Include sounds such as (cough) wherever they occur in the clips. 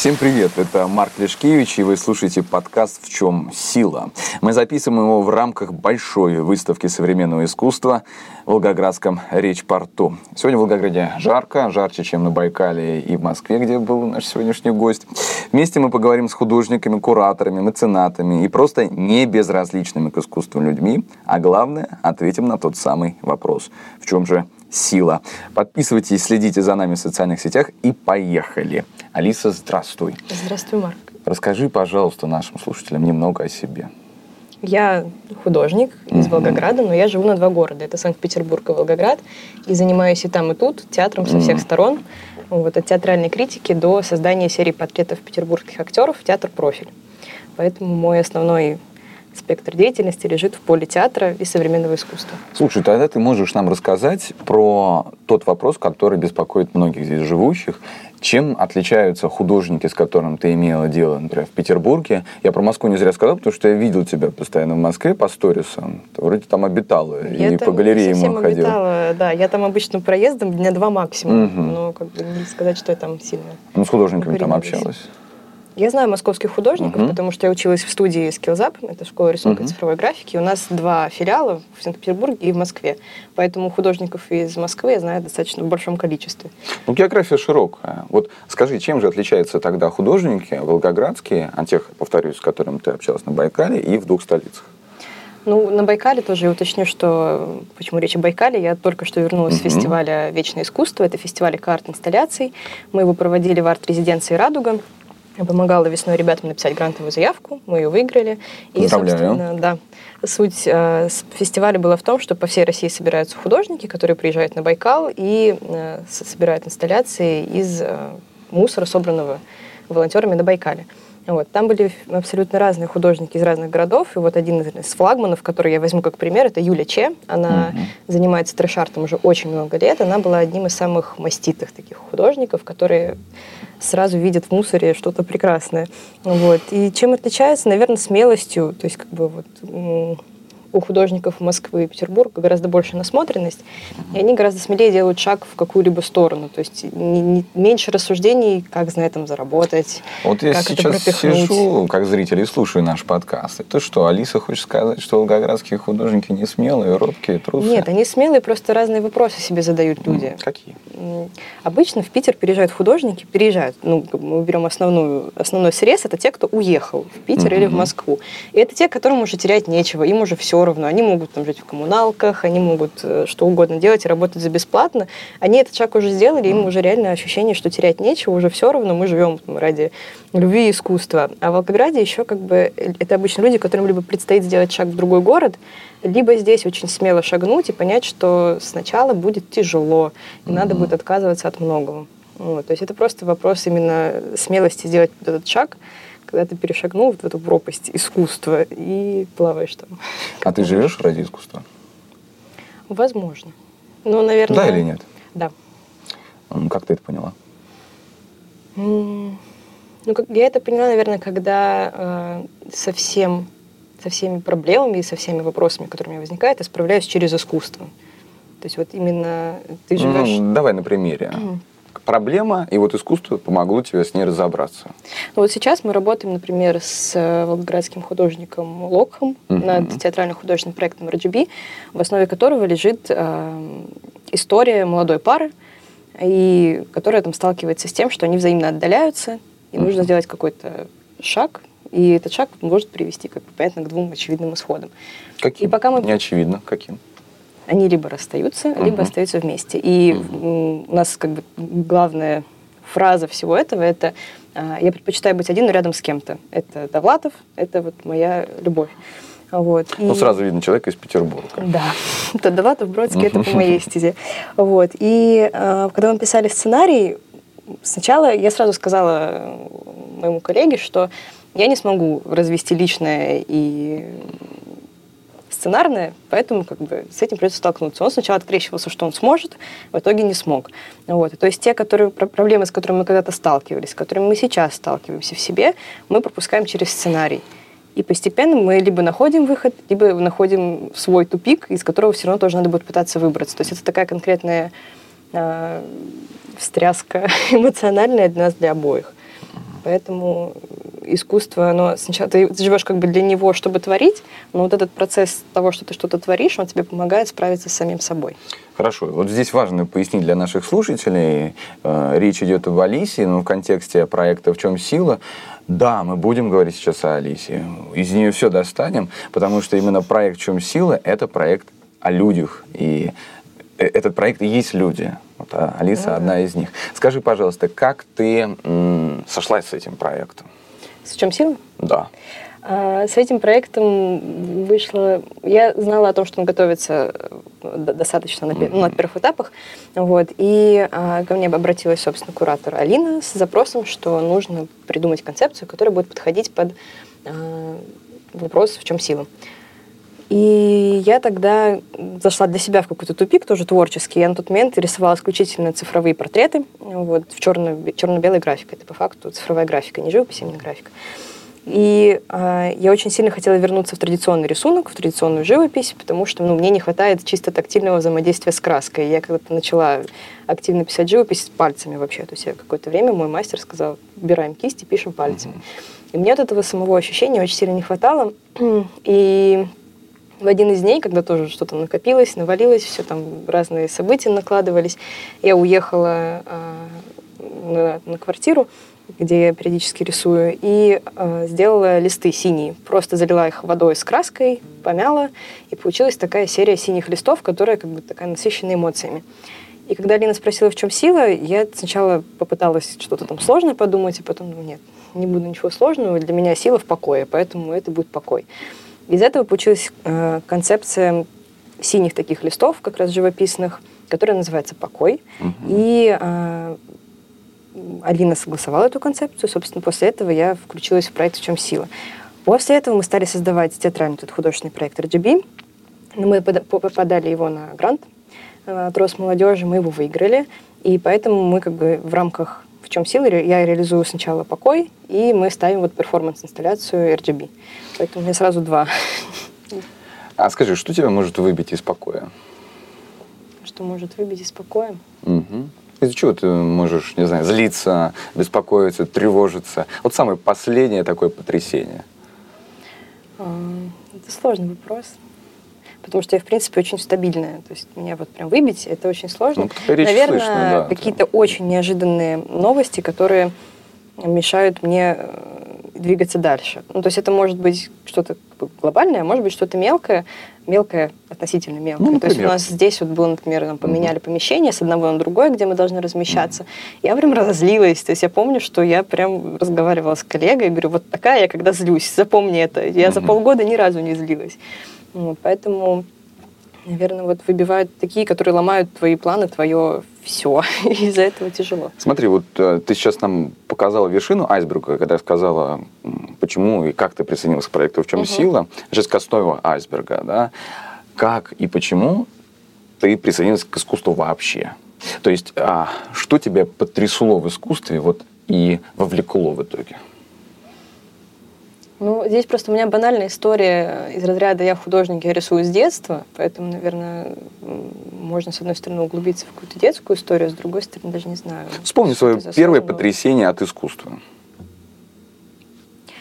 Всем привет, это Марк Лешкевич, и вы слушаете подкаст «В чем сила?». Мы записываем его в рамках большой выставки современного искусства в Волгоградском речь-порту. Сегодня в Волгограде жарко, жарче, чем на Байкале и в Москве, где был наш сегодняшний гость. Вместе мы поговорим с художниками, кураторами, меценатами и просто не безразличными к искусству людьми, а главное, ответим на тот самый вопрос. В чем же сила. Подписывайтесь, следите за нами в социальных сетях и поехали. Алиса, здравствуй. Здравствуй, Марк. Расскажи, пожалуйста, нашим слушателям немного о себе. Я художник из mm Волгограда, но я живу на два города. Это Санкт-Петербург и Волгоград. И занимаюсь и там, и тут театром со всех mm сторон. Вот, от театральной критики до создания серии портретов петербургских актеров «Театр Профиль». Поэтому мой основной спектр деятельности лежит в поле театра и современного искусства. Слушай, тогда ты можешь нам рассказать про тот вопрос, который беспокоит многих здесь живущих. Чем отличаются художники, с которым ты имела дело, например, в Петербурге? Я про Москву не зря сказал, потому что я видел тебя постоянно в Москве по сторисам. Ты вроде там обитала я и по галереям ходила. обитала, да. Я там обычно проездом дня два максимум. Угу. Но как бы не сказать, что я там сильно Ну, с художниками там общалась? Я знаю московских художников, uh-huh. потому что я училась в студии SkillsUp, это школа рисунка uh-huh. и цифровой графики. У нас два филиала в Санкт-Петербурге и в Москве. Поэтому художников из Москвы я знаю достаточно в большом количестве. Ну, география широкая. Вот скажи, чем же отличаются тогда художники волгоградские от тех, повторюсь, с которыми ты общалась на Байкале и в двух столицах? Ну, на Байкале тоже я уточню, что почему речь о Байкале. Я только что вернулась uh-huh. с фестиваля «Вечное искусство». Это фестиваль арт-инсталляций. Мы его проводили в арт-резиденции «Радуга». Я помогала весной ребятам написать грантовую заявку, мы ее выиграли. И, собственно, да, суть э, фестиваля была в том, что по всей России собираются художники, которые приезжают на Байкал и э, собирают инсталляции из э, мусора, собранного волонтерами на Байкале. Вот. Там были абсолютно разные художники из разных городов. И вот один из флагманов, который я возьму как пример, это Юля Че. Она mm-hmm. занимается трэш-артом уже очень много лет. Она была одним из самых маститых таких художников, которые сразу видят в мусоре что-то прекрасное. Вот. И чем отличается, наверное, смелостью. То есть как бы вот у художников Москвы и Петербурга гораздо больше насмотренность, и они гораздо смелее делают шаг в какую-либо сторону. То есть не, не, меньше рассуждений, как на этом заработать, Вот я сейчас сижу, как зритель, и слушаю наш подкаст. Это что, Алиса хочет сказать, что волгоградские художники не смелые, робкие, трусы? Нет, они смелые, просто разные вопросы себе задают люди. Какие? Обычно в Питер переезжают художники, переезжают, ну, мы берем основную, основной срез, это те, кто уехал в Питер mm-hmm. или в Москву. И это те, которым уже терять нечего, им уже все равно. Они могут там жить в коммуналках, они могут э, что угодно делать и работать за бесплатно. Они этот шаг уже сделали, им уже реально ощущение, что терять нечего, уже все равно, мы живем там, ради любви и искусства. А в Волгограде еще как бы это обычно люди, которым либо предстоит сделать шаг в другой город, либо здесь очень смело шагнуть и понять, что сначала будет тяжело, и mm-hmm. надо будет отказываться от многого. Вот, то есть это просто вопрос именно смелости сделать этот шаг, когда ты перешагнул в эту пропасть искусства и плаваешь там. А ты живешь ради искусства? Возможно. Ну, наверное... Да или нет? Да. Как ты это поняла? Ну, как, я это поняла, наверное, когда э, совсем со всеми проблемами и со всеми вопросами, которые у меня возникают, я справляюсь через искусство. То есть вот именно ты живешь... Ну, давай на примере. Mm проблема, и вот искусство помогло тебе с ней разобраться. Ну вот сейчас мы работаем, например, с э, волгоградским художником Локхом uh-huh. над театрально-художественным проектом RGB, в основе которого лежит э, история молодой пары, и которая там сталкивается с тем, что они взаимно отдаляются, и uh-huh. нужно сделать какой-то шаг, и этот шаг может привести, как понятно, к двум очевидным исходам. Каким? И пока мы... Не очевидно. Каким? Они либо расстаются, uh-huh. либо остаются вместе. И uh-huh. у нас как бы главная фраза всего этого это а, «я предпочитаю быть один, но рядом с кем-то». Это Довлатов, это вот моя любовь. Вот. Ну, сразу видно человека из Петербурга. Да. (laughs) Это Довлатов, Бродский, это по моей (laughs) стезе. Вот. И э, когда мы писали сценарий, сначала я сразу сказала моему коллеге, что я не смогу развести личное и сценарное, поэтому как бы с этим придется столкнуться. Он сначала открещивался, что он сможет, в итоге не смог. Вот. То есть те которые, проблемы, с которыми мы когда-то сталкивались, с которыми мы сейчас сталкиваемся в себе, мы пропускаем через сценарий. И постепенно мы либо находим выход, либо находим свой тупик, из которого все равно тоже надо будет пытаться выбраться. То есть это такая конкретная э, встряска (laughs) эмоциональная для нас, для обоих. Поэтому искусство, оно сначала ты живешь как бы для него, чтобы творить, но вот этот процесс того, что ты что-то творишь, он тебе помогает справиться с самим собой. Хорошо. Вот здесь важно пояснить для наших слушателей. Э, речь идет об Алисе, но в контексте проекта «В чем сила?» Да, мы будем говорить сейчас о Алисе. Из нее все достанем, потому что именно проект «В чем сила» — это проект о людях. И э, этот проект и есть люди. Вот а Алиса да. одна из них. Скажи, пожалуйста, как ты м, сошлась с этим проектом? С чем сила? Да. А, с этим проектом вышло... Я знала о том, что он готовится э, достаточно на, ну, на первых этапах. Вот, и а, ко мне обратилась, собственно, куратор Алина с запросом, что нужно придумать концепцию, которая будет подходить под а, вопрос «в чем сила?». И я тогда зашла для себя в какой-то тупик, тоже творческий. Я на тот момент рисовала исключительно цифровые портреты, вот, в черно- черно-белой графике. Это по факту цифровая графика, не живопись, а именно графика. И э, я очень сильно хотела вернуться в традиционный рисунок, в традиционную живопись, потому что ну, мне не хватает чисто тактильного взаимодействия с краской. Я когда-то начала активно писать живопись с пальцами вообще. То есть я какое-то время мой мастер сказал, убираем кисти, пишем пальцами. И мне от этого самого ощущения очень сильно не хватало. (clears throat) И в один из дней, когда тоже что-то накопилось, навалилось, все там разные события накладывались, я уехала э, на, на квартиру, где я периодически рисую, и э, сделала листы синие. Просто залила их водой с краской, помяла, и получилась такая серия синих листов, которая как бы такая насыщенная эмоциями. И когда Алина спросила, в чем сила, я сначала попыталась что-то там сложное подумать, и потом, ну нет, не буду ничего сложного, для меня сила в покое, поэтому это будет покой. Из этого получилась э, концепция синих таких листов, как раз живописных, которая называется «Покой». Угу. И э, Алина согласовала эту концепцию. Собственно, после этого я включилась в проект «В чем сила?». После этого мы стали создавать театральный тут художественный проект RGB. Мы подали его на грант э, от Росмолодежи, мы его выиграли. И поэтому мы как бы в рамках чем сила? Я реализую сначала покой, и мы ставим вот перформанс-инсталляцию RGB. Поэтому у меня сразу два. А скажи, что тебя может выбить из покоя? Что может выбить из покоя? Угу. Из-за чего ты можешь, не знаю, злиться, беспокоиться, тревожиться? Вот самое последнее такое потрясение. Это сложный вопрос потому что я, в принципе, очень стабильная. То есть меня вот прям выбить, это очень сложно. Ну, Наверное, слышно, да, какие-то да. очень неожиданные новости, которые мешают мне э, двигаться дальше. Ну, то есть это может быть что-то глобальное, а может быть что-то мелкое, мелкое, относительно мелкое. Ну, то есть у нас здесь вот было, например, нам поменяли угу. помещение с одного на другое, где мы должны размещаться. Угу. Я прям разозлилась. То есть я помню, что я прям разговаривала с коллегой и говорю, вот такая я, когда злюсь, запомни это. Я угу. за полгода ни разу не злилась. Вот, поэтому, наверное, вот выбивают такие, которые ломают твои планы, твое все. (laughs) Из-за этого тяжело. Смотри, вот э, ты сейчас нам показала вершину айсберга, когда сказала, почему и как ты присоединился к проекту «В чем угу. сила?» жесткостного айсберга, да? Как и почему ты присоединился к искусству вообще? То есть, а, что тебя потрясло в искусстве вот, и вовлекло в итоге? Ну, здесь просто у меня банальная история из разряда «я художник, я рисую с детства», поэтому, наверное, можно, с одной стороны, углубиться в какую-то детскую историю, а с другой стороны, даже не знаю. Вспомни свое первое потрясение от искусства.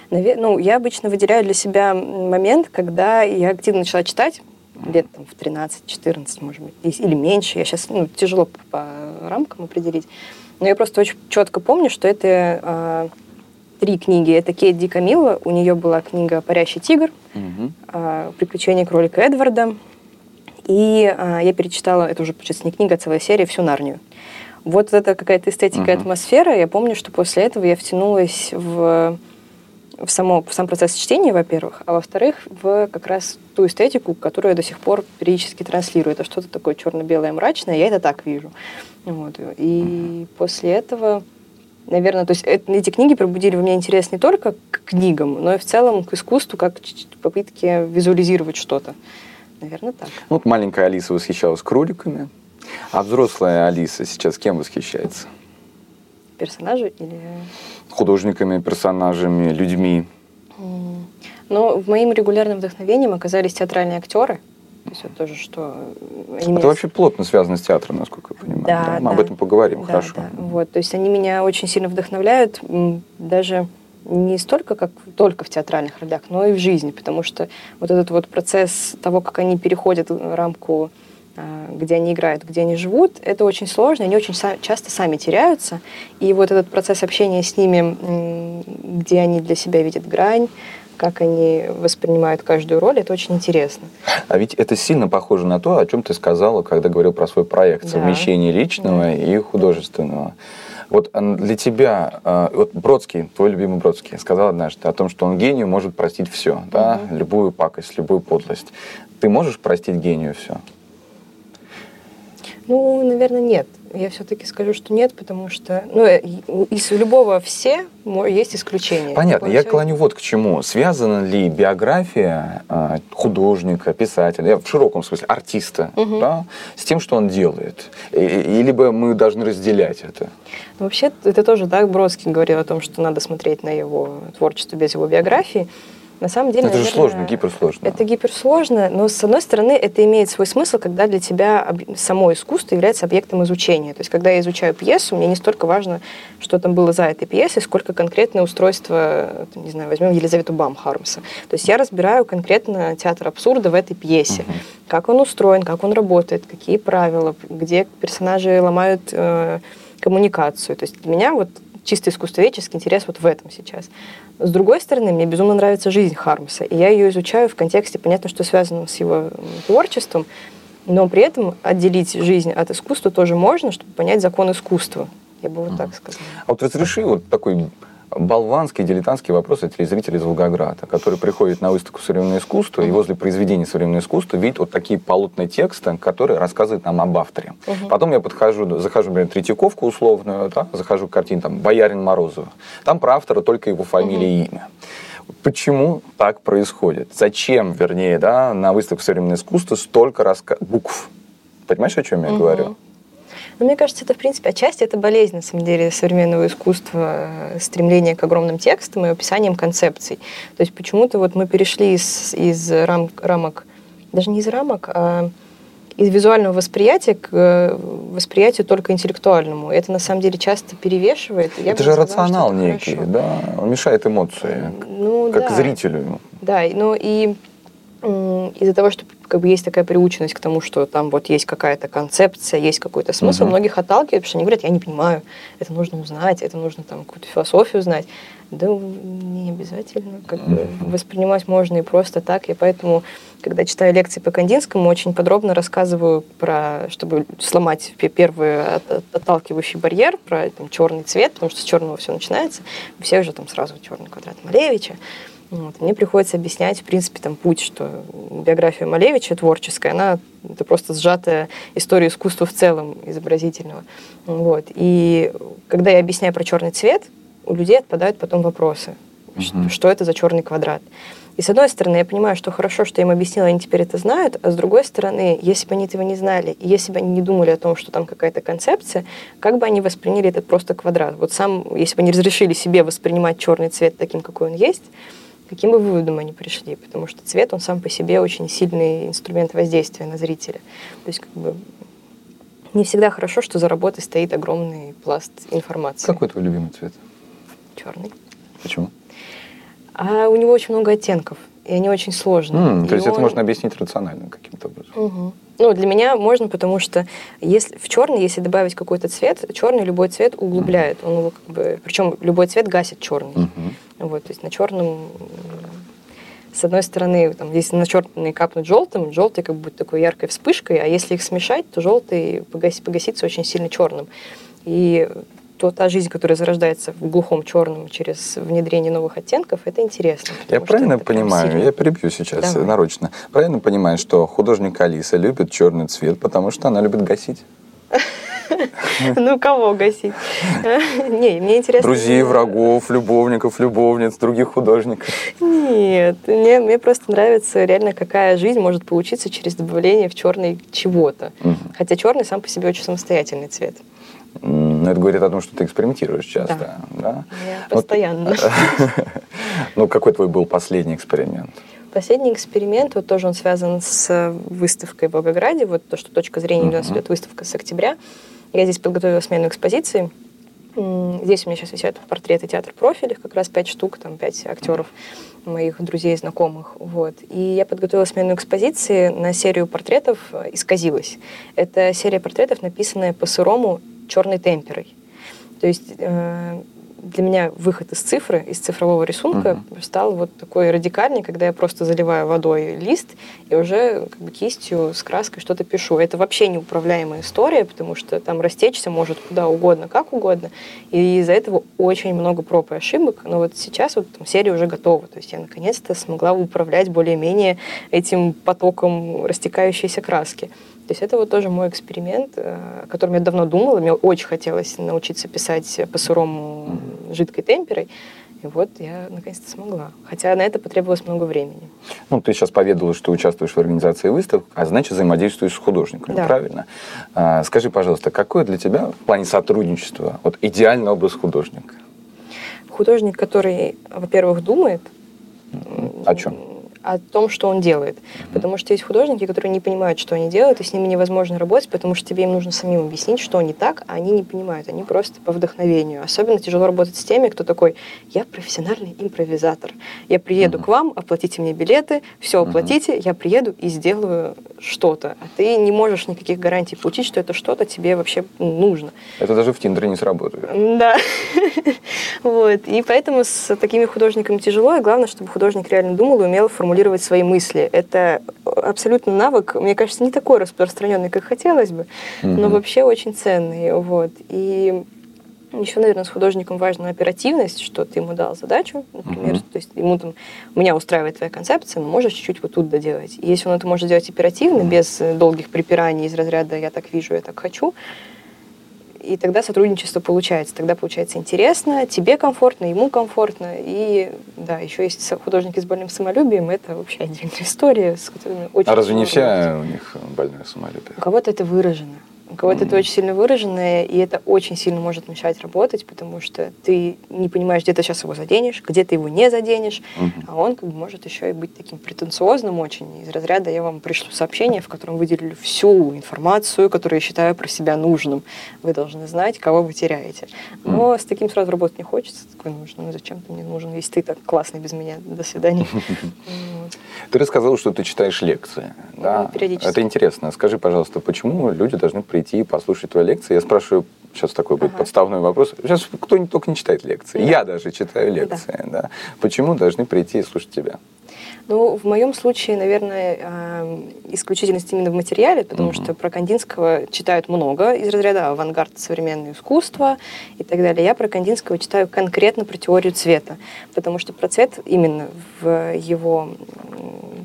Ну, я обычно выделяю для себя момент, когда я активно начала читать, лет там, в 13-14, может быть, или меньше. Я сейчас, ну, тяжело по рамкам определить. Но я просто очень четко помню, что это а, три книги. Это Кейт Ди Камилла, у нее была книга «Парящий тигр», угу. «Приключения кролика Эдварда». И а, я перечитала, это уже, получается, не книга, а целая серия, всю Нарнию. Вот это какая-то эстетика, угу. атмосфера. Я помню, что после этого я втянулась в, в, само, в сам процесс чтения, во-первых, а во-вторых, в как раз ту эстетику, которую я до сих пор периодически транслирую. Это что-то такое черно-белое, мрачное, я это так вижу. Вот. И угу. после этого наверное, то есть эти книги пробудили в меня интерес не только к книгам, но и в целом к искусству, как попытки визуализировать что-то. Наверное, так. Ну, вот маленькая Алиса восхищалась кроликами, а взрослая Алиса сейчас кем восхищается? Персонажи или... Художниками, персонажами, людьми. Ну, в моим регулярным вдохновением оказались театральные актеры – то есть вот тоже, что... Имеется... Это вообще плотно связано с театром, насколько я понимаю. Да, Мы да. об этом поговорим, Да, хорошо. да. Вот, то есть они меня очень сильно вдохновляют, даже не столько как только в театральных ролях, но и в жизни, потому что вот этот вот процесс того, как они переходят рамку, а, где они играют, где они живут, это очень сложно, они очень часто сами теряются, и вот этот процесс общения с ними, где они для себя видят грань, как они воспринимают каждую роль, это очень интересно. А ведь это сильно похоже на то, о чем ты сказала, когда говорил про свой проект, Да. совмещение личного Да. и художественного. Вот а, для тебя, а, вот Бродский, твой любимый Бродский, сказал однажды о том, что он гению может простить все, да, любую пакость, любую подлость. Ты можешь простить гению все? Ну, наверное, нет. Я все-таки скажу, что нет, потому что ну, э, из любого все есть исключения. Понятно. Я клоню вот к чему. Связана ли биография а, художника, писателя, в широком смысле, артиста, Мгм. да, с тем, что он делает? И- и- Либо мы должны разделять это? Ну, Вообще, это тоже, да, Бродский говорил о том, что надо смотреть на его творчество без его биографии. На самом деле, это же наверное, сложно, гиперсложно. Это гиперсложно, но с одной стороны это имеет свой смысл, когда для тебя само искусство является объектом изучения. То есть когда я изучаю пьесу, мне не столько важно, что там было за этой пьесой, сколько конкретное устройство, там, не знаю, возьмем Елизавету Бам Хармса. То есть я разбираю конкретно театр абсурда в этой пьесе. Мгм. Как он устроен, как он работает, какие правила, где персонажи ломают э, коммуникацию. То есть для меня вот чисто искусствоведческий интерес вот в этом сейчас. С другой стороны, мне безумно нравится жизнь Хармса, и я ее изучаю в контексте, понятно, что связано с его творчеством, но при этом отделить жизнь от искусства тоже можно, чтобы понять закон искусства. Я бы вот так сказала. А вот разреши вот такой болванский, дилетантский вопрос от телезрителя из Волгограда, который приходит на выставку современного искусства и возле произведений современного искусства видит вот такие полотна текста, которые рассказывают нам об авторе. Мгм. Потом я подхожу, захожу, например, Третьяковку условную, да, захожу к картине там «Боярин Морозова». Там про автора только его фамилия и имя. Почему так происходит? Зачем, вернее, да, на выставку современного искусства столько раска... букв? Понимаешь, о чем я Мгм. говорю? Но мне кажется, это, в принципе, отчасти это болезнь, на самом деле, современного искусства, э, стремление к огромным текстам и описаниям концепций. То есть почему-то вот мы перешли из, из рам- рамок, даже не из рамок, а из визуального восприятия к э, восприятию только интеллектуальному. Это, на самом деле, часто перевешивает. Я это же сказала, рационал это некий, хорошо. да? Он мешает эмоции, Ну, как да. зрителю. Да, ну и из-за того, что как бы есть такая приученность к тому, что там вот есть какая-то концепция, есть какой-то смысл, Мгм. многих отталкивает, потому что они говорят, я не понимаю, это нужно узнать, это нужно там какую-то философию знать. Да не обязательно, как бы воспринимать можно и просто так, и поэтому, когда читаю лекции по Кандинскому, очень подробно рассказываю про, чтобы сломать пе- первый от- от- отталкивающий барьер, про там, черный цвет, потому что с черного все начинается, у всех же там сразу черный квадрат Малевича, вот. Мне приходится объяснять, в принципе, там путь, что биография Малевича творческая, она это просто сжатая история искусства в целом, изобразительного. Вот. И когда я объясняю про черный цвет, у людей отпадают потом вопросы. Мгм. Что это за черный квадрат? И с одной стороны, я понимаю, что хорошо, что я им объяснила, они теперь это знают, а с другой стороны, если бы они этого не знали, и если бы они не думали о том, что там какая-то концепция, как бы они восприняли этот просто квадрат? Вот сам, если бы они разрешили себе воспринимать черный цвет таким, какой он есть, каким бы выводом они пришли? Потому что цвет, он сам по себе очень сильный инструмент воздействия на зрителя. То есть как бы не всегда хорошо, что за работой стоит огромный пласт информации. Какой твой любимый цвет? Черный. Почему? А у него очень много оттенков, и они очень сложные. М, то есть это он- можно объяснить рационально каким-то образом. Мгм. Ну, для меня можно, потому что если в черный, если добавить какой-то цвет, черный любой цвет углубляет. Он его как бы, причем любой цвет гасит черный. Мгм. Вот, то есть на черном, с одной стороны, там, если на черный капнуть желтым, желтый как будет такой яркой вспышкой, а если их смешать, то желтый погаси- погасится очень сильно черным. И то та жизнь, которая зарождается в глухом черном через внедрение новых оттенков, это интересно. Я правильно это понимаю, сильно. я перебью сейчас Давай. нарочно. Правильно понимаю, что художник Алиса любит черный цвет, потому что она любит гасить. (laughs) Ну, кого гасить? (laughs) Не, мне интересно... Друзей, врагов, любовников, любовниц, других художников. Нет, мне, мне просто нравится реально, какая жизнь может получиться через добавление в черный чего-то. Мгм. Хотя черный сам по себе очень самостоятельный цвет. М, Это говорит о том, что ты экспериментируешь часто. Да. Я Вот, постоянно. (laughs) Ну, какой твой был последний эксперимент? Последний эксперимент, вот тоже он связан с выставкой в Волгограде, вот то, что точка зрения у нас идет выставка с октября. Я здесь подготовила смену экспозиции. Здесь у меня сейчас висят портреты театр профилях, как раз пять штук, там пять актеров моих друзей, знакомых. Вот. И я подготовила смену экспозиции на серию портретов «Исказилась». Это серия портретов, написанная по-сырому черной темперой. То есть э, для меня выход из цифры, из цифрового рисунка uh-huh. стал вот такой радикальный, когда я просто заливаю водой лист и уже как бы кистью с краской что-то пишу. Это вообще неуправляемая история, потому что там растечься может куда угодно, как угодно, и из-за этого очень много проб и ошибок. Но вот сейчас вот там, серия уже готова, то есть я наконец-то смогла управлять более-менее этим потоком растекающейся краски. То есть это вот тоже мой эксперимент, э, о котором я давно думала. Мне очень хотелось научиться писать по-сырому жидкой темперой. И вот я наконец-то смогла. Хотя на это потребовалось много времени. Ну, ты сейчас поведала, что участвуешь в организации выставок, а значит, взаимодействуешь с художниками, да. правильно? А, скажи, пожалуйста, какой для тебя в плане сотрудничества вот идеальный образ художника? Художник, который, во-первых, думает. О чем? О том, что он делает. Потому что есть художники, которые не понимают, что они делают, и с ними невозможно работать, потому что тебе им нужно самим объяснить, что не так, а они не понимают, они просто по вдохновению. Особенно тяжело работать с теми, кто такой, я профессиональный импровизатор. Я приеду uh-huh. к вам, оплатите мне билеты, все оплатите, uh-huh. я приеду и сделаю что-то. А ты не можешь никаких гарантий получить, что это что-то тебе вообще нужно. Это даже в Тиндере не сработает. Да. (laughs) вот. И поэтому с такими художниками тяжело, и главное, чтобы художник реально думал и умел формулировать формулировать свои мысли. Это абсолютно навык, мне кажется, не такой распространенный, как хотелось бы, mm-hmm. но вообще очень ценный. Вот. И еще, наверное, с художником важна оперативность, что ты ему дал задачу, например, uh-huh. то есть ему там, меня устраивает твоя концепция, но можешь чуть-чуть вот тут доделать. И если он это может сделать оперативно, без долгих припираний из разряда «я так вижу, я так хочу», и тогда сотрудничество получается. Тогда получается интересно, тебе комфортно, ему комфортно. И да, еще есть художники с больным самолюбием, это вообще отдельная (laughs) история, с которыми очень А разве не все у них больное самолюбие? У кого-то это выражено. У кого-то mm-hmm. это очень сильно выраженное, и это очень сильно может мешать работать, потому что ты не понимаешь, где ты сейчас его заденешь, где ты его не заденешь, mm-hmm. а он как бы может еще и быть таким претенциозным очень. Из разряда я вам пришлю сообщение, в котором выделю всю информацию, которую я считаю про себя нужным. Вы должны знать, кого вы теряете. Но mm-hmm. с таким сразу работать не хочется. Такой нужно, ну зачем ты мне нужен, если ты так классный без меня. До свидания. (laughs) Ты рассказала, что ты читаешь лекции. Да? Периодически. Это интересно. Скажи, пожалуйста, почему люди должны прийти и послушать твои лекции? Я спрашиваю, сейчас такой будет ага. подставной вопрос. Сейчас кто не только не читает лекции. Да. Я даже читаю лекции. Да. Да. Почему должны прийти и слушать тебя? Ну, в моем случае, наверное, э, исключительность именно в материале, потому mm-hmm. что про Кандинского читают много из разряда авангард современное искусство и так далее. Я про Кандинского читаю конкретно про теорию цвета, потому что про цвет именно в его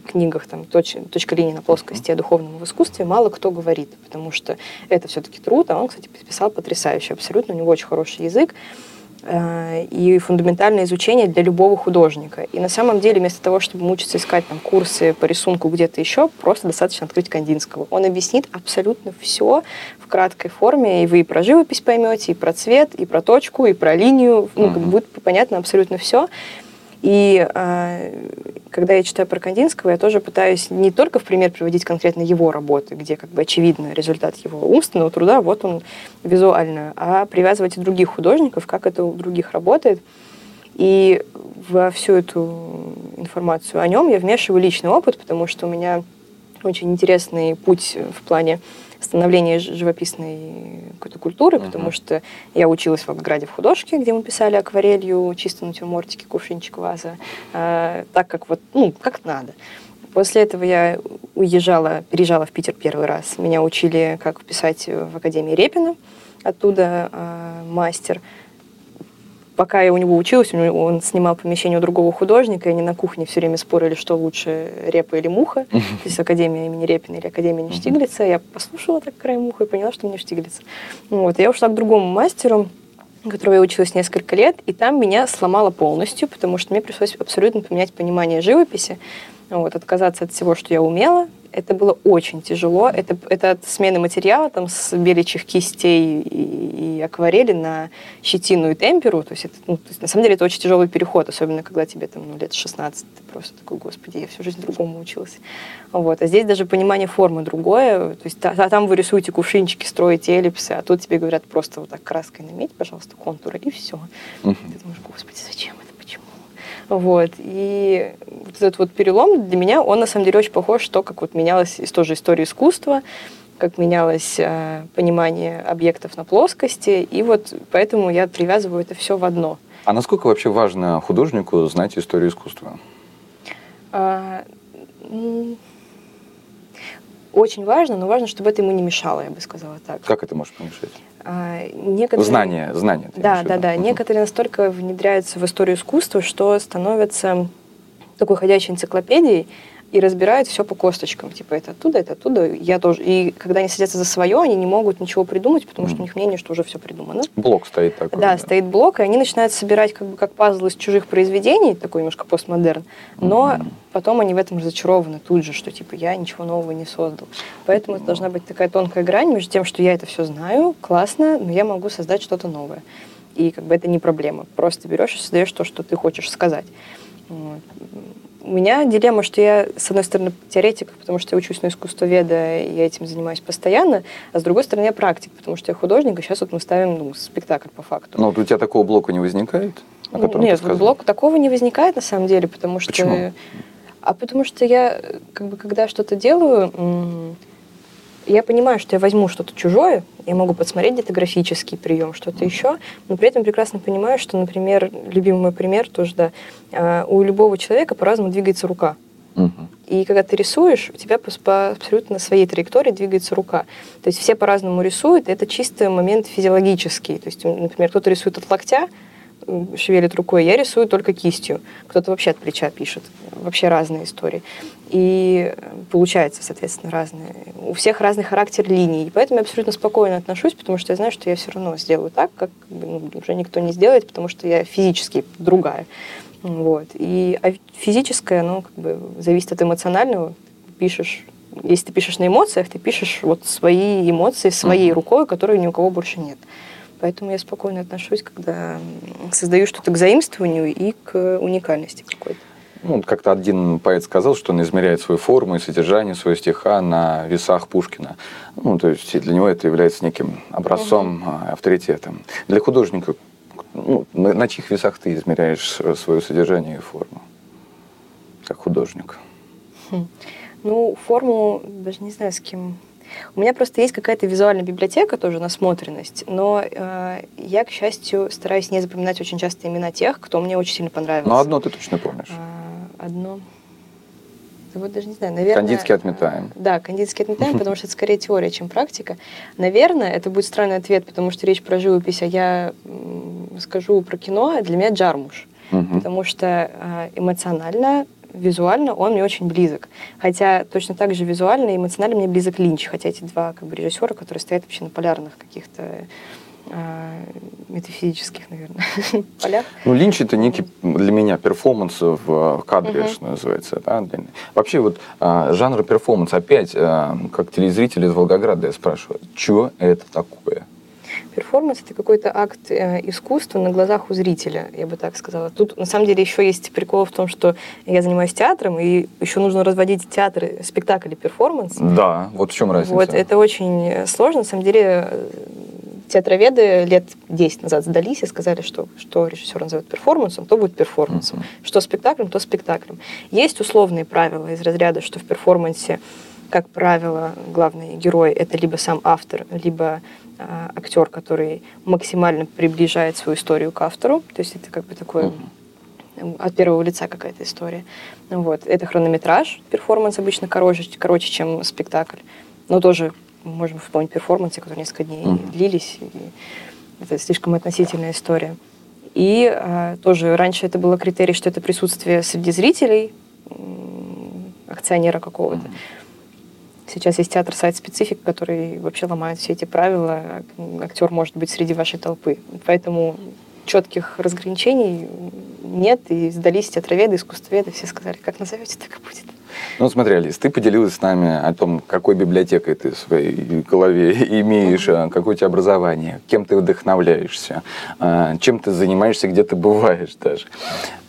книгах там точ, «Точка линии на плоскости о духовном в искусстве» мало кто говорит, потому что это все-таки труд, а он, кстати, писал потрясающе абсолютно, у него очень хороший язык. Э, и фундаментальное изучение для любого художника. И на самом деле, вместо того, чтобы мучиться искать там, курсы по рисунку где-то еще, просто достаточно открыть Кандинского. Он объяснит абсолютно все в краткой форме, и вы и про живопись поймете, и про цвет, и про точку, и про линию. Ну, uh-huh. будет понятно абсолютно все. И э, когда я читаю про Кандинского, я тоже пытаюсь не только в пример приводить конкретно его работы, где как бы очевидно результат его умственного труда, вот он визуально, а привязывать и других художников, как это у других работает. И во всю эту информацию о нем я вмешиваю личный опыт, потому что у меня очень интересный путь в плане становления живописной какой-то культуры, uh-huh. потому что я училась в Волгограде в художке, где мы писали акварелью, чисто натюрмортики, кувшинчик, ваза, э, так как вот, ну, как надо. После этого я уезжала, переезжала в Питер первый раз. Меня учили, как писать в Академии Репина, оттуда э, мастер пока я у него училась, он снимал помещение у другого художника, и они на кухне все время спорили, что лучше, репа или муха. (laughs) То есть Академия имени Репина или Академия не Штиглица. Я послушала так край муха и поняла, что мне Штиглица. Вот. Я ушла к другому мастеру, которого я училась несколько лет, и там меня сломало полностью, потому что мне пришлось абсолютно поменять понимание живописи. Вот, отказаться от всего, что я умела, это было очень тяжело. Это, это от смены материала там, с беличьих кистей и, и акварели на щетину и темперу. То есть, это, ну, то есть, на самом деле это очень тяжелый переход, особенно когда тебе там, ну, лет 16. Ты просто такой, господи, я всю жизнь другому училась. Вот. А здесь даже понимание формы другое. То есть, а, там вы рисуете кувшинчики, строите эллипсы, а тут тебе говорят просто вот так краской наметь, пожалуйста, контуры, и все. Uh-huh. Ты думаешь, господи, зачем это? Вот. И вот этот вот перелом для меня, он на самом деле очень похож, что как вот менялась тоже история искусства, как менялось э, понимание объектов на плоскости, и вот поэтому я привязываю это все в одно. А насколько вообще важно художнику знать историю искусства? А, очень важно, но важно, чтобы это ему не мешало, я бы сказала так. Как это может помешать? А, некоторые... Знания, знания. Да, да, да. Угу. Некоторые настолько внедряются в историю искусства, что становятся такой ходячей энциклопедией, и разбирают все по косточкам. Типа, это оттуда, это оттуда. Я тоже. И когда они садятся за свое, они не могут ничего придумать, потому что у них мнение, что уже все придумано. Блок стоит такой. Да, да, стоит блок, и они начинают собирать как бы как пазл из чужих произведений, такой немножко постмодерн, но mm-hmm. потом они в этом разочарованы тут же, что типа я ничего нового не создал. Поэтому это должна быть такая тонкая грань между тем, что я это все знаю, классно, но я могу создать что-то новое. И как бы это не проблема. Просто берешь и создаешь то, что ты хочешь сказать. Вот у меня дилемма, что я, с одной стороны, теоретик, потому что я учусь на искусствоведа, и я этим занимаюсь постоянно, а с другой стороны, я практик, потому что я художник, и сейчас вот мы ставим ну, спектакль по факту. Но вот у тебя такого блока не возникает? О Нет, блока такого не возникает на самом деле, потому что... Почему? А потому что я, как бы, когда что-то делаю, я понимаю, что я возьму что-то чужое, я могу подсмотреть где-то графический прием, что-то еще, но при этом прекрасно понимаю, что, например, любимый мой пример тоже, да, а, у любого человека по-разному двигается рука. Угу. И когда ты рисуешь, у тебя по, по абсолютно своей траектории двигается рука. То есть все по-разному рисуют, это чисто момент физиологический. То есть, например, кто-то рисует от локтя, шевелит рукой, я рисую только кистью. Кто-то вообще от плеча пишет. Вообще разные истории. И получается, соответственно, разные. У всех разный характер линий. И поэтому я абсолютно спокойно отношусь, потому что я знаю, что я все равно сделаю так, как ну, уже никто не сделает, потому что я физически другая. Вот. И, а физическое, оно как бы зависит от эмоционального. Пишешь если ты пишешь на эмоциях, ты пишешь вот свои эмоции своей mm-hmm. рукой, которой ни у кого больше нет. Поэтому я спокойно отношусь, когда создаю что-то к заимствованию и к уникальности какой-то. Ну, как-то один поэт сказал, что он измеряет свою форму и содержание своего стиха на весах Пушкина. Ну, то есть для него это является неким образцом, угу. авторитетом. Для художника, ну, на, на чьих весах ты измеряешь свое содержание и форму, как художник? Хм. Ну, форму даже не знаю, с кем у меня просто есть какая-то визуальная библиотека, тоже насмотренность, но э, я, к счастью, стараюсь не запоминать очень часто имена тех, кто мне очень сильно понравился. Но одно ты точно помнишь. А, одно. Вот даже не знаю, наверное... Кандидский отметаем. Да, кандидский отметаем, потому что это скорее теория, чем практика. Наверное, это будет странный ответ, потому что речь про живопись, а я скажу про кино, для меня Джармуш. Угу. Потому что э, эмоционально визуально он мне очень близок. Хотя точно так же визуально и эмоционально мне близок Линч. Хотя эти два как бы, режиссера, которые стоят вообще на полярных каких-то э, метафизических, наверное, (laughs) полях. Ну, Линч это некий для меня перформанс в кадре, uh-huh. что называется. Да? Вообще вот а, жанр перформанс, опять, а, как телезритель из Волгограда я спрашиваю, что это такое? Перформанс — это какой-то акт э, искусства на глазах у зрителя, я бы так сказала. Тут, на самом деле, еще есть прикол в том, что я занимаюсь театром, и еще нужно разводить театр, спектакль и перформанс. Да, вот в чем разница? Вот, это очень сложно. На самом деле, театроведы лет 10 назад сдались и сказали, что что режиссер называет перформансом, то будет перформансом. Mm-hmm. Что спектаклем, то спектаклем. Есть условные правила из разряда, что в перформансе, как правило, главный герой — это либо сам автор, либо а, актер, который максимально приближает свою историю к автору. То есть это как бы такое mm-hmm. от первого лица какая-то история. Вот. Это хронометраж. Перформанс обычно короче, короче, чем спектакль. Но тоже можем вспомнить перформансы, которые несколько дней mm-hmm. длились. И это слишком относительная история. И а, тоже раньше это было критерий, что это присутствие среди зрителей, акционера какого-то. Mm-hmm. Сейчас есть театр сайт-специфик, который вообще ломает все эти правила. Актер может быть среди вашей толпы. Поэтому четких разграничений нет, и сдались театроведы, искусствоведы, все сказали, как назовете, так и будет. Ну, смотри, Алис, ты поделилась с нами о том, какой библиотекой ты в своей голове (laughs) имеешь, mm-hmm. какое у тебя образование, кем ты вдохновляешься, а, чем ты занимаешься, где ты бываешь даже.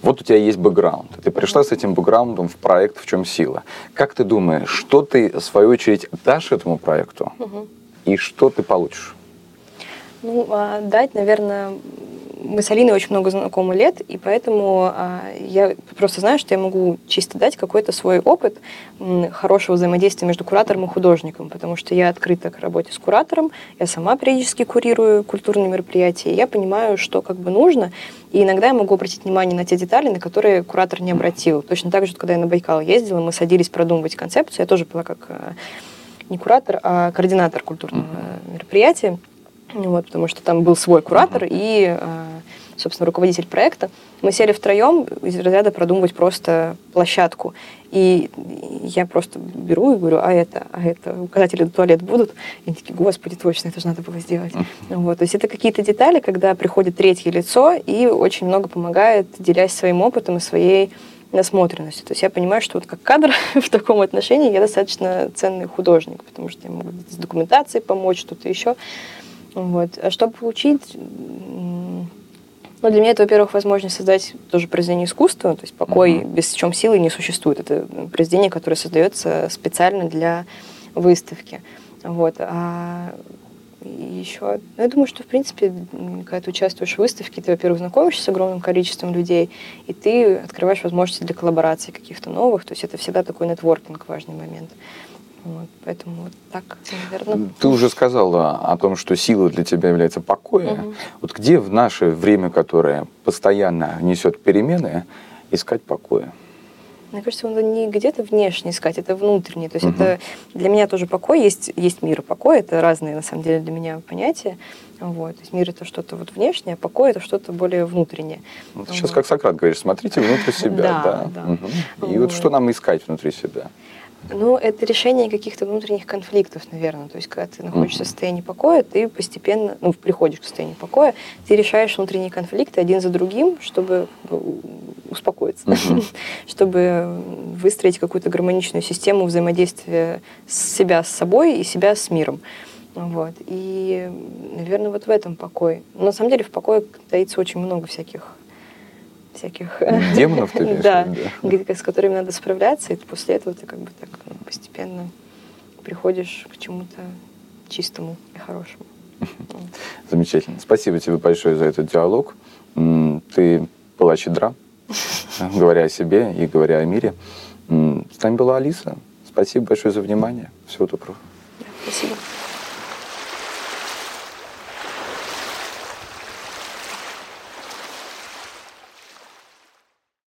Вот у тебя есть бэкграунд. Ты пришла с этим бэкграундом в проект «В чем сила». Как ты думаешь, что ты, в свою очередь, дашь этому проекту mm-hmm. и что ты получишь? Ну, а дать, наверное, мы с Алиной очень много знакомы лет, и поэтому а, я просто знаю, что я могу чисто дать какой-то свой опыт хорошего взаимодействия между куратором и художником, потому что я открыта к работе с куратором, я сама периодически курирую культурные мероприятия, и я понимаю, что как бы нужно, и иногда я могу обратить внимание на те детали, на которые куратор не обратил. Точно так же, когда я на Байкал ездила, мы садились продумывать концепцию, я тоже была как а, не куратор, а координатор культурного мероприятия, вот, потому что там был свой куратор и, а, собственно, руководитель проекта. Мы сели втроем из разряда продумывать просто площадку. И я просто беру и говорю, а это, а это, указатели на туалет будут? И они такие, господи, точно, это же надо было сделать. Uh-huh. Вот, то есть это какие-то детали, когда приходит третье лицо и очень много помогает, делясь своим опытом и своей насмотренностью. То есть я понимаю, что вот как кадр (laughs) в таком отношении я достаточно ценный художник, потому что я могу с документацией помочь, что-то еще. Вот. А чтобы получить... Ну, для меня это, во-первых, возможность создать тоже произведение искусства, то есть покой mm-hmm. без чем силы не существует. Это произведение, которое создается специально для выставки. Вот. А еще, ну, я думаю, что, в принципе, когда ты участвуешь в выставке, ты, во-первых, знакомишься с огромным количеством людей, и ты открываешь возможности для коллабораций каких-то новых, то есть это всегда такой нетворкинг важный момент. Вот, поэтому вот так, наверное. Ты уже сказала о том, что сила для тебя является покоя. Угу. Вот где в наше время, которое постоянно несет перемены, искать покоя? Мне кажется, он не где-то внешне искать, это внутренне. То есть угу. это для меня тоже покой, есть, есть мир и покой, это разные на самом деле для меня понятия. Вот. То есть мир это что-то вот внешнее, а покой это что-то более внутреннее. Вот сейчас вот. как Сократ говоришь, смотрите внутрь себя. Да. И вот что нам искать внутри себя? Ну, это решение каких-то внутренних конфликтов, наверное. То есть, когда ты находишься в состоянии покоя, ты постепенно, ну, приходишь к состоянию покоя, ты решаешь внутренние конфликты один за другим, чтобы успокоиться, uh-huh. (laughs) чтобы выстроить какую-то гармоничную систему взаимодействия себя с собой и себя с миром. Вот. И, наверное, вот в этом покой. Но на самом деле в покое таится очень много всяких всяких... Демонов ты (laughs) имеешь да, с которыми надо справляться, и после этого ты как бы так постепенно приходишь к чему-то чистому и хорошему. (laughs) Замечательно. Спасибо тебе большое за этот диалог. Ты была щедра, (laughs) говоря о себе и говоря о мире. С нами была Алиса. Спасибо большое за внимание. Всего доброго. Спасибо.